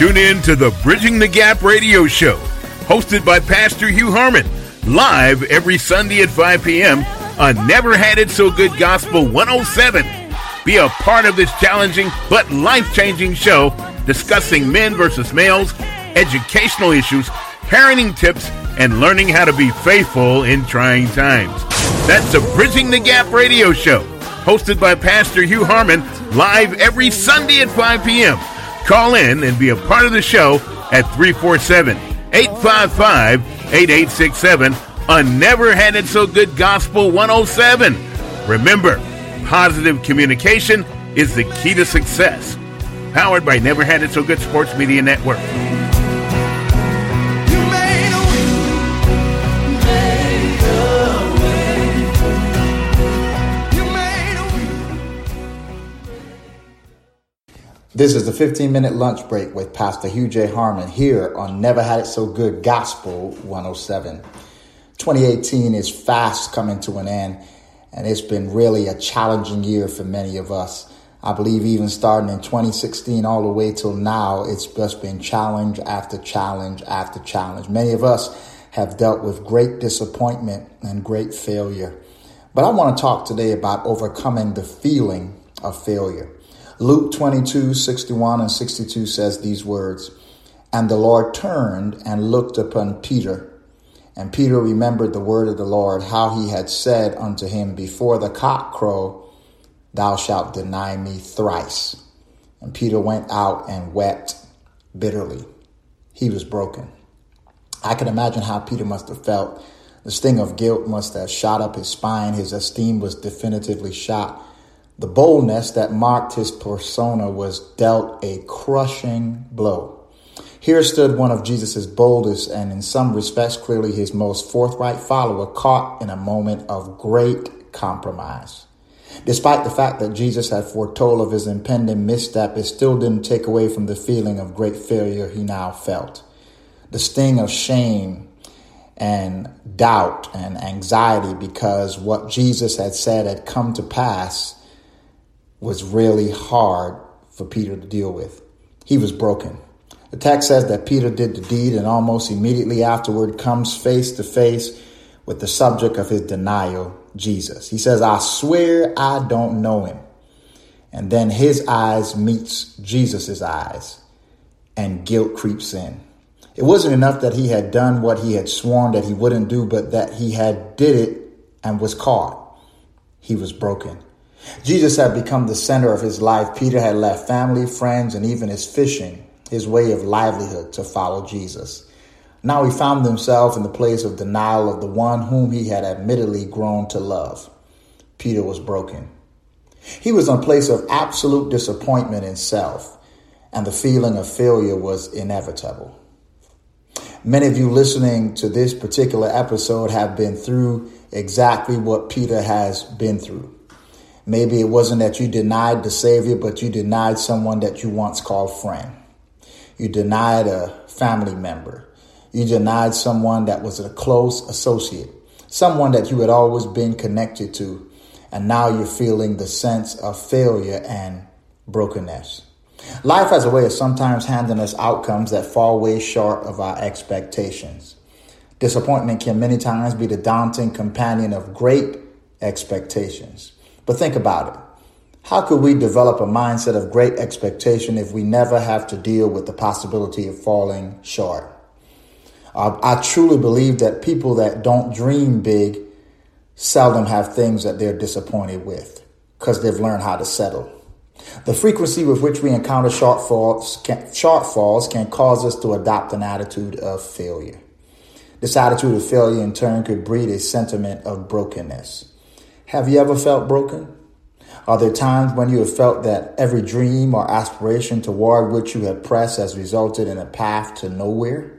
Tune in to the Bridging the Gap radio show, hosted by Pastor Hugh Harmon, live every Sunday at 5 p.m. on Never Had It So Good Gospel 107. Be a part of this challenging but life changing show discussing men versus males, educational issues, parenting tips, and learning how to be faithful in trying times. That's the Bridging the Gap radio show, hosted by Pastor Hugh Harmon, live every Sunday at 5 p.m. Call in and be a part of the show at 347 855 8867 on Never Had It So Good Gospel 107. Remember, positive communication is the key to success. Powered by Never Had It So Good Sports Media Network. This is the 15 minute lunch break with Pastor Hugh J. Harmon here on Never Had It So Good Gospel 107. 2018 is fast coming to an end, and it's been really a challenging year for many of us. I believe even starting in 2016 all the way till now, it's just been challenge after challenge after challenge. Many of us have dealt with great disappointment and great failure. But I want to talk today about overcoming the feeling of failure. Luke 22, 61 and 62 says these words And the Lord turned and looked upon Peter. And Peter remembered the word of the Lord, how he had said unto him, Before the cock crow, thou shalt deny me thrice. And Peter went out and wept bitterly. He was broken. I can imagine how Peter must have felt. The sting of guilt must have shot up his spine. His esteem was definitively shot. The boldness that marked his persona was dealt a crushing blow. Here stood one of Jesus' boldest and, in some respects, clearly his most forthright follower, caught in a moment of great compromise. Despite the fact that Jesus had foretold of his impending misstep, it still didn't take away from the feeling of great failure he now felt. The sting of shame and doubt and anxiety because what Jesus had said had come to pass was really hard for Peter to deal with. He was broken. The text says that Peter did the deed and almost immediately afterward comes face to face with the subject of his denial, Jesus. He says, I swear I don't know him. And then his eyes meets Jesus's eyes and guilt creeps in. It wasn't enough that he had done what he had sworn that he wouldn't do, but that he had did it and was caught. He was broken. Jesus had become the center of his life. Peter had left family, friends, and even his fishing, his way of livelihood, to follow Jesus. Now he found himself in the place of denial of the one whom he had admittedly grown to love. Peter was broken. He was in a place of absolute disappointment in self, and the feeling of failure was inevitable. Many of you listening to this particular episode have been through exactly what Peter has been through. Maybe it wasn't that you denied the Savior, but you denied someone that you once called friend. You denied a family member. You denied someone that was a close associate, someone that you had always been connected to, and now you're feeling the sense of failure and brokenness. Life has a way of sometimes handing us outcomes that fall way short of our expectations. Disappointment can many times be the daunting companion of great expectations. But think about it. How could we develop a mindset of great expectation if we never have to deal with the possibility of falling short? Uh, I truly believe that people that don't dream big seldom have things that they're disappointed with because they've learned how to settle. The frequency with which we encounter shortfalls can, shortfalls can cause us to adopt an attitude of failure. This attitude of failure in turn could breed a sentiment of brokenness. Have you ever felt broken? Are there times when you have felt that every dream or aspiration toward which you have pressed has resulted in a path to nowhere?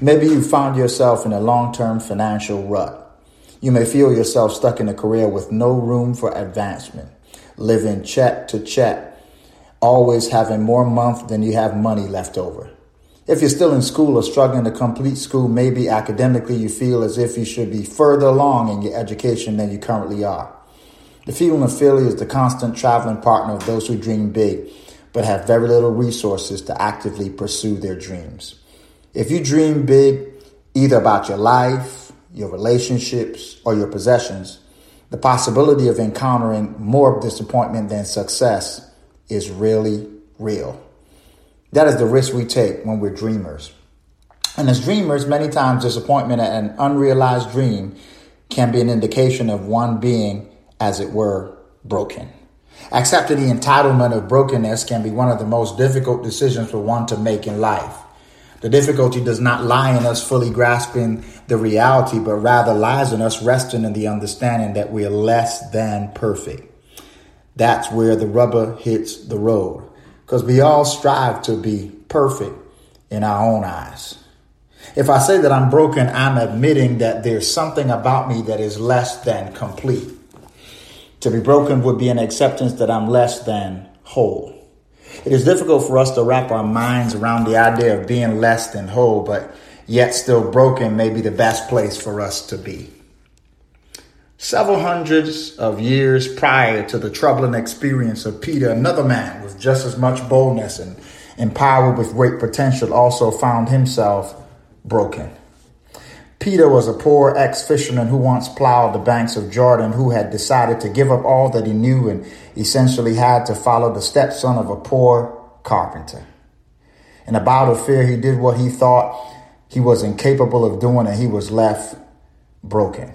Maybe you found yourself in a long term financial rut. You may feel yourself stuck in a career with no room for advancement, living check to check, always having more month than you have money left over. If you're still in school or struggling to complete school, maybe academically you feel as if you should be further along in your education than you currently are. The feeling of failure is the constant traveling partner of those who dream big, but have very little resources to actively pursue their dreams. If you dream big, either about your life, your relationships, or your possessions, the possibility of encountering more disappointment than success is really real. That is the risk we take when we're dreamers. And as dreamers, many times disappointment at an unrealized dream can be an indication of one being, as it were, broken. Accepting the entitlement of brokenness can be one of the most difficult decisions for one to make in life. The difficulty does not lie in us fully grasping the reality, but rather lies in us resting in the understanding that we are less than perfect. That's where the rubber hits the road. Because we all strive to be perfect in our own eyes. If I say that I'm broken, I'm admitting that there's something about me that is less than complete. To be broken would be an acceptance that I'm less than whole. It is difficult for us to wrap our minds around the idea of being less than whole, but yet still broken may be the best place for us to be. Several hundreds of years prior to the troubling experience of Peter, another man with just as much boldness and empowered with great potential also found himself broken. Peter was a poor ex fisherman who once plowed the banks of Jordan, who had decided to give up all that he knew and essentially had to follow the stepson of a poor carpenter. In a bout of fear, he did what he thought he was incapable of doing, and he was left broken.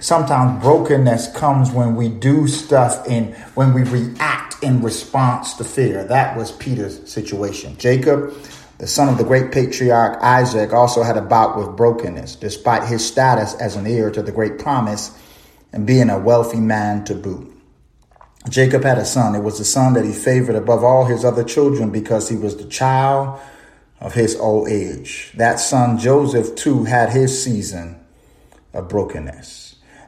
Sometimes brokenness comes when we do stuff and when we react in response to fear. That was Peter's situation. Jacob the son of the great patriarch Isaac also had a bout with brokenness, despite his status as an heir to the great promise and being a wealthy man to boot. Jacob had a son. It was the son that he favored above all his other children because he was the child of his old age. That son, Joseph, too, had his season of brokenness.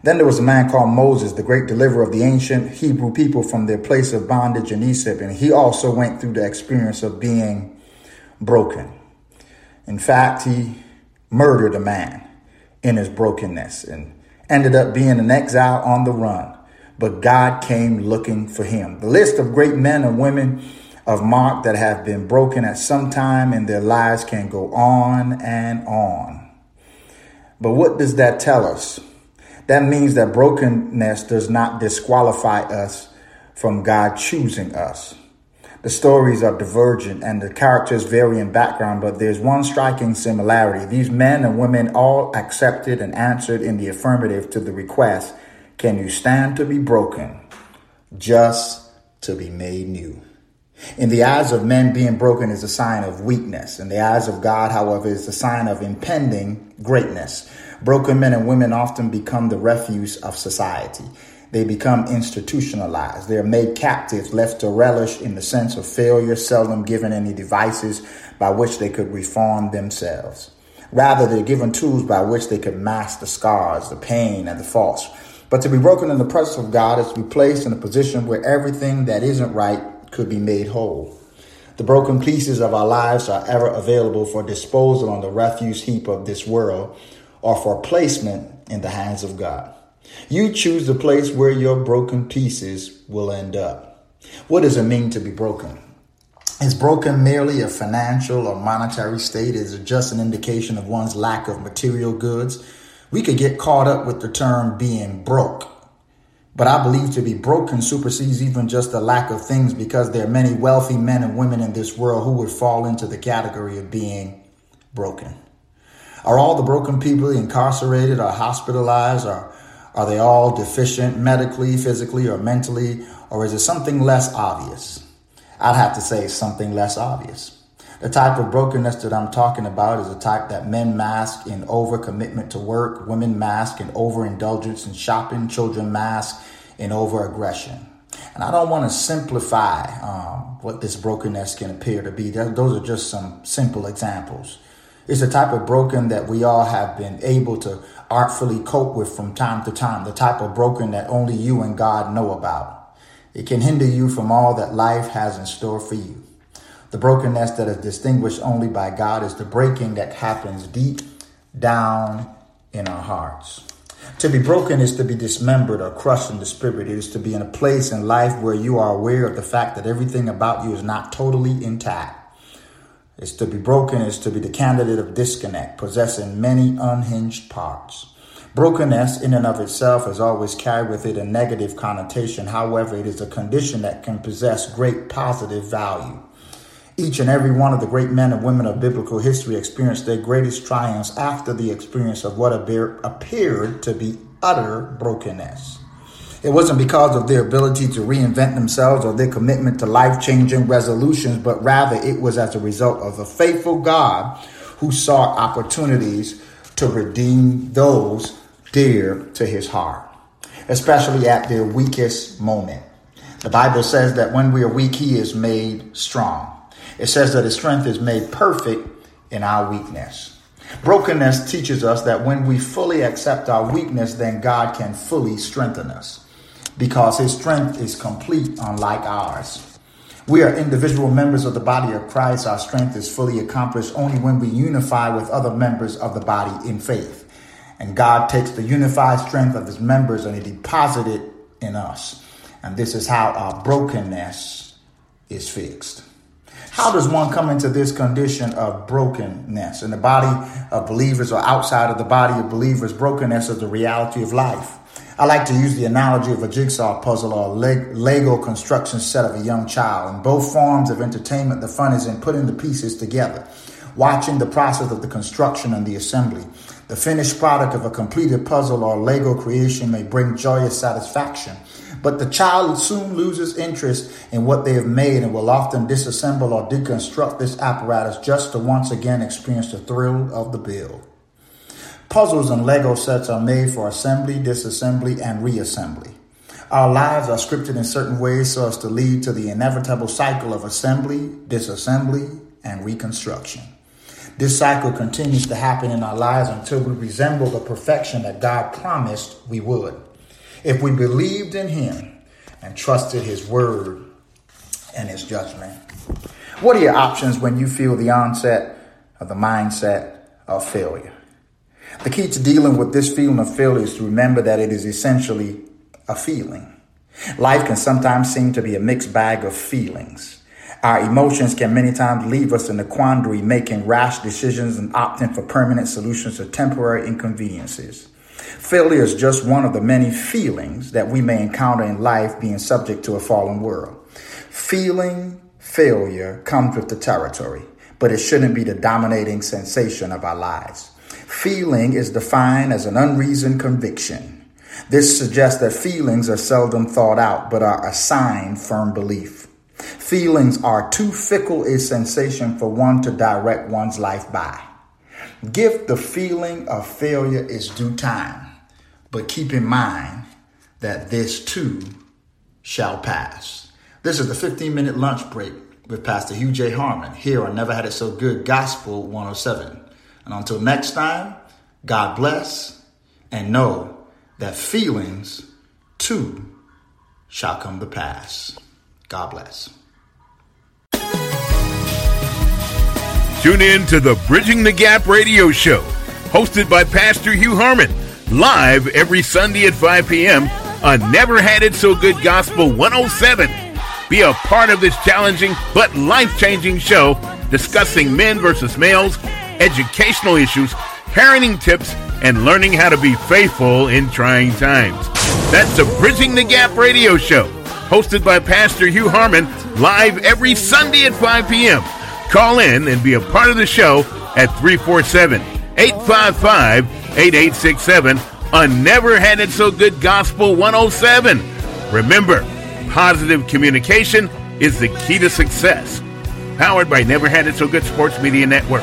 Then there was a man called Moses, the great deliverer of the ancient Hebrew people from their place of bondage in Egypt. And he also went through the experience of being broken. In fact, he murdered a man in his brokenness and ended up being an exile on the run. But God came looking for him. The list of great men and women of mark that have been broken at some time in their lives can go on and on. But what does that tell us? That means that brokenness does not disqualify us from God choosing us. The stories are divergent and the characters vary in background, but there's one striking similarity. These men and women all accepted and answered in the affirmative to the request Can you stand to be broken? Just to be made new. In the eyes of men, being broken is a sign of weakness. In the eyes of God, however, is a sign of impending greatness. Broken men and women often become the refuse of society they become institutionalized. They're made captives, left to relish in the sense of failure, seldom given any devices by which they could reform themselves. Rather, they're given tools by which they could mask the scars, the pain, and the faults. But to be broken in the presence of God is to be placed in a position where everything that isn't right could be made whole. The broken pieces of our lives are ever available for disposal on the refuse heap of this world or for placement in the hands of God. You choose the place where your broken pieces will end up. What does it mean to be broken? Is broken merely a financial or monetary state? Is it just an indication of one's lack of material goods? We could get caught up with the term being broke. But I believe to be broken supersedes even just the lack of things because there are many wealthy men and women in this world who would fall into the category of being broken. Are all the broken people incarcerated or hospitalized or are they all deficient medically, physically, or mentally? Or is it something less obvious? I'd have to say something less obvious. The type of brokenness that I'm talking about is the type that men mask in overcommitment to work, women mask in overindulgence in shopping, children mask in overaggression. And I don't want to simplify um, what this brokenness can appear to be. Those are just some simple examples. It's a type of broken that we all have been able to artfully cope with from time to time, the type of broken that only you and God know about. It can hinder you from all that life has in store for you. The brokenness that is distinguished only by God is the breaking that happens deep down in our hearts. To be broken is to be dismembered or crushed in the spirit. It is to be in a place in life where you are aware of the fact that everything about you is not totally intact. It's to be broken is to be the candidate of disconnect, possessing many unhinged parts. Brokenness in and of itself has always carried with it a negative connotation. However, it is a condition that can possess great positive value. Each and every one of the great men and women of biblical history experienced their greatest triumphs after the experience of what appeared to be utter brokenness. It wasn't because of their ability to reinvent themselves or their commitment to life changing resolutions, but rather it was as a result of a faithful God who sought opportunities to redeem those dear to his heart, especially at their weakest moment. The Bible says that when we are weak, he is made strong. It says that his strength is made perfect in our weakness. Brokenness teaches us that when we fully accept our weakness, then God can fully strengthen us because his strength is complete, unlike ours. We are individual members of the body of Christ. Our strength is fully accomplished only when we unify with other members of the body in faith. And God takes the unified strength of his members and he deposits it in us. And this is how our brokenness is fixed. How does one come into this condition of brokenness? In the body of believers or outside of the body of believers, brokenness is the reality of life. I like to use the analogy of a jigsaw puzzle or a Lego construction set of a young child. In both forms of entertainment, the fun is in putting the pieces together, watching the process of the construction and the assembly. The finished product of a completed puzzle or Lego creation may bring joyous satisfaction, but the child soon loses interest in what they have made and will often disassemble or deconstruct this apparatus just to once again experience the thrill of the build. Puzzles and Lego sets are made for assembly, disassembly, and reassembly. Our lives are scripted in certain ways so as to lead to the inevitable cycle of assembly, disassembly, and reconstruction. This cycle continues to happen in our lives until we resemble the perfection that God promised we would. If we believed in Him and trusted His word and His judgment. What are your options when you feel the onset of the mindset of failure? The key to dealing with this feeling of failure is to remember that it is essentially a feeling. Life can sometimes seem to be a mixed bag of feelings. Our emotions can many times leave us in a quandary, making rash decisions and opting for permanent solutions to temporary inconveniences. Failure is just one of the many feelings that we may encounter in life being subject to a fallen world. Feeling failure comes with the territory, but it shouldn't be the dominating sensation of our lives. Feeling is defined as an unreasoned conviction. This suggests that feelings are seldom thought out, but are assigned firm belief. Feelings are too fickle a sensation for one to direct one's life by. Give the feeling of failure its due time, but keep in mind that this too shall pass. This is the 15 minute lunch break with Pastor Hugh J. Harmon here on Never Had It So Good Gospel 107. And until next time, God bless and know that feelings too shall come to pass. God bless. Tune in to the Bridging the Gap radio show, hosted by Pastor Hugh Harmon, live every Sunday at 5 p.m. on Never Had It So Good Gospel 107. Be a part of this challenging but life changing show discussing men versus males, educational issues, parenting tips, and learning how to be faithful in trying times. That's the Bridging the Gap radio show hosted by Pastor Hugh Harmon, live every Sunday at 5 p.m. Call in and be a part of the show at 347 855 8867 on Never Had It So Good Gospel 107. Remember, positive communication is the key to success. Powered by Never Had It So Good Sports Media Network.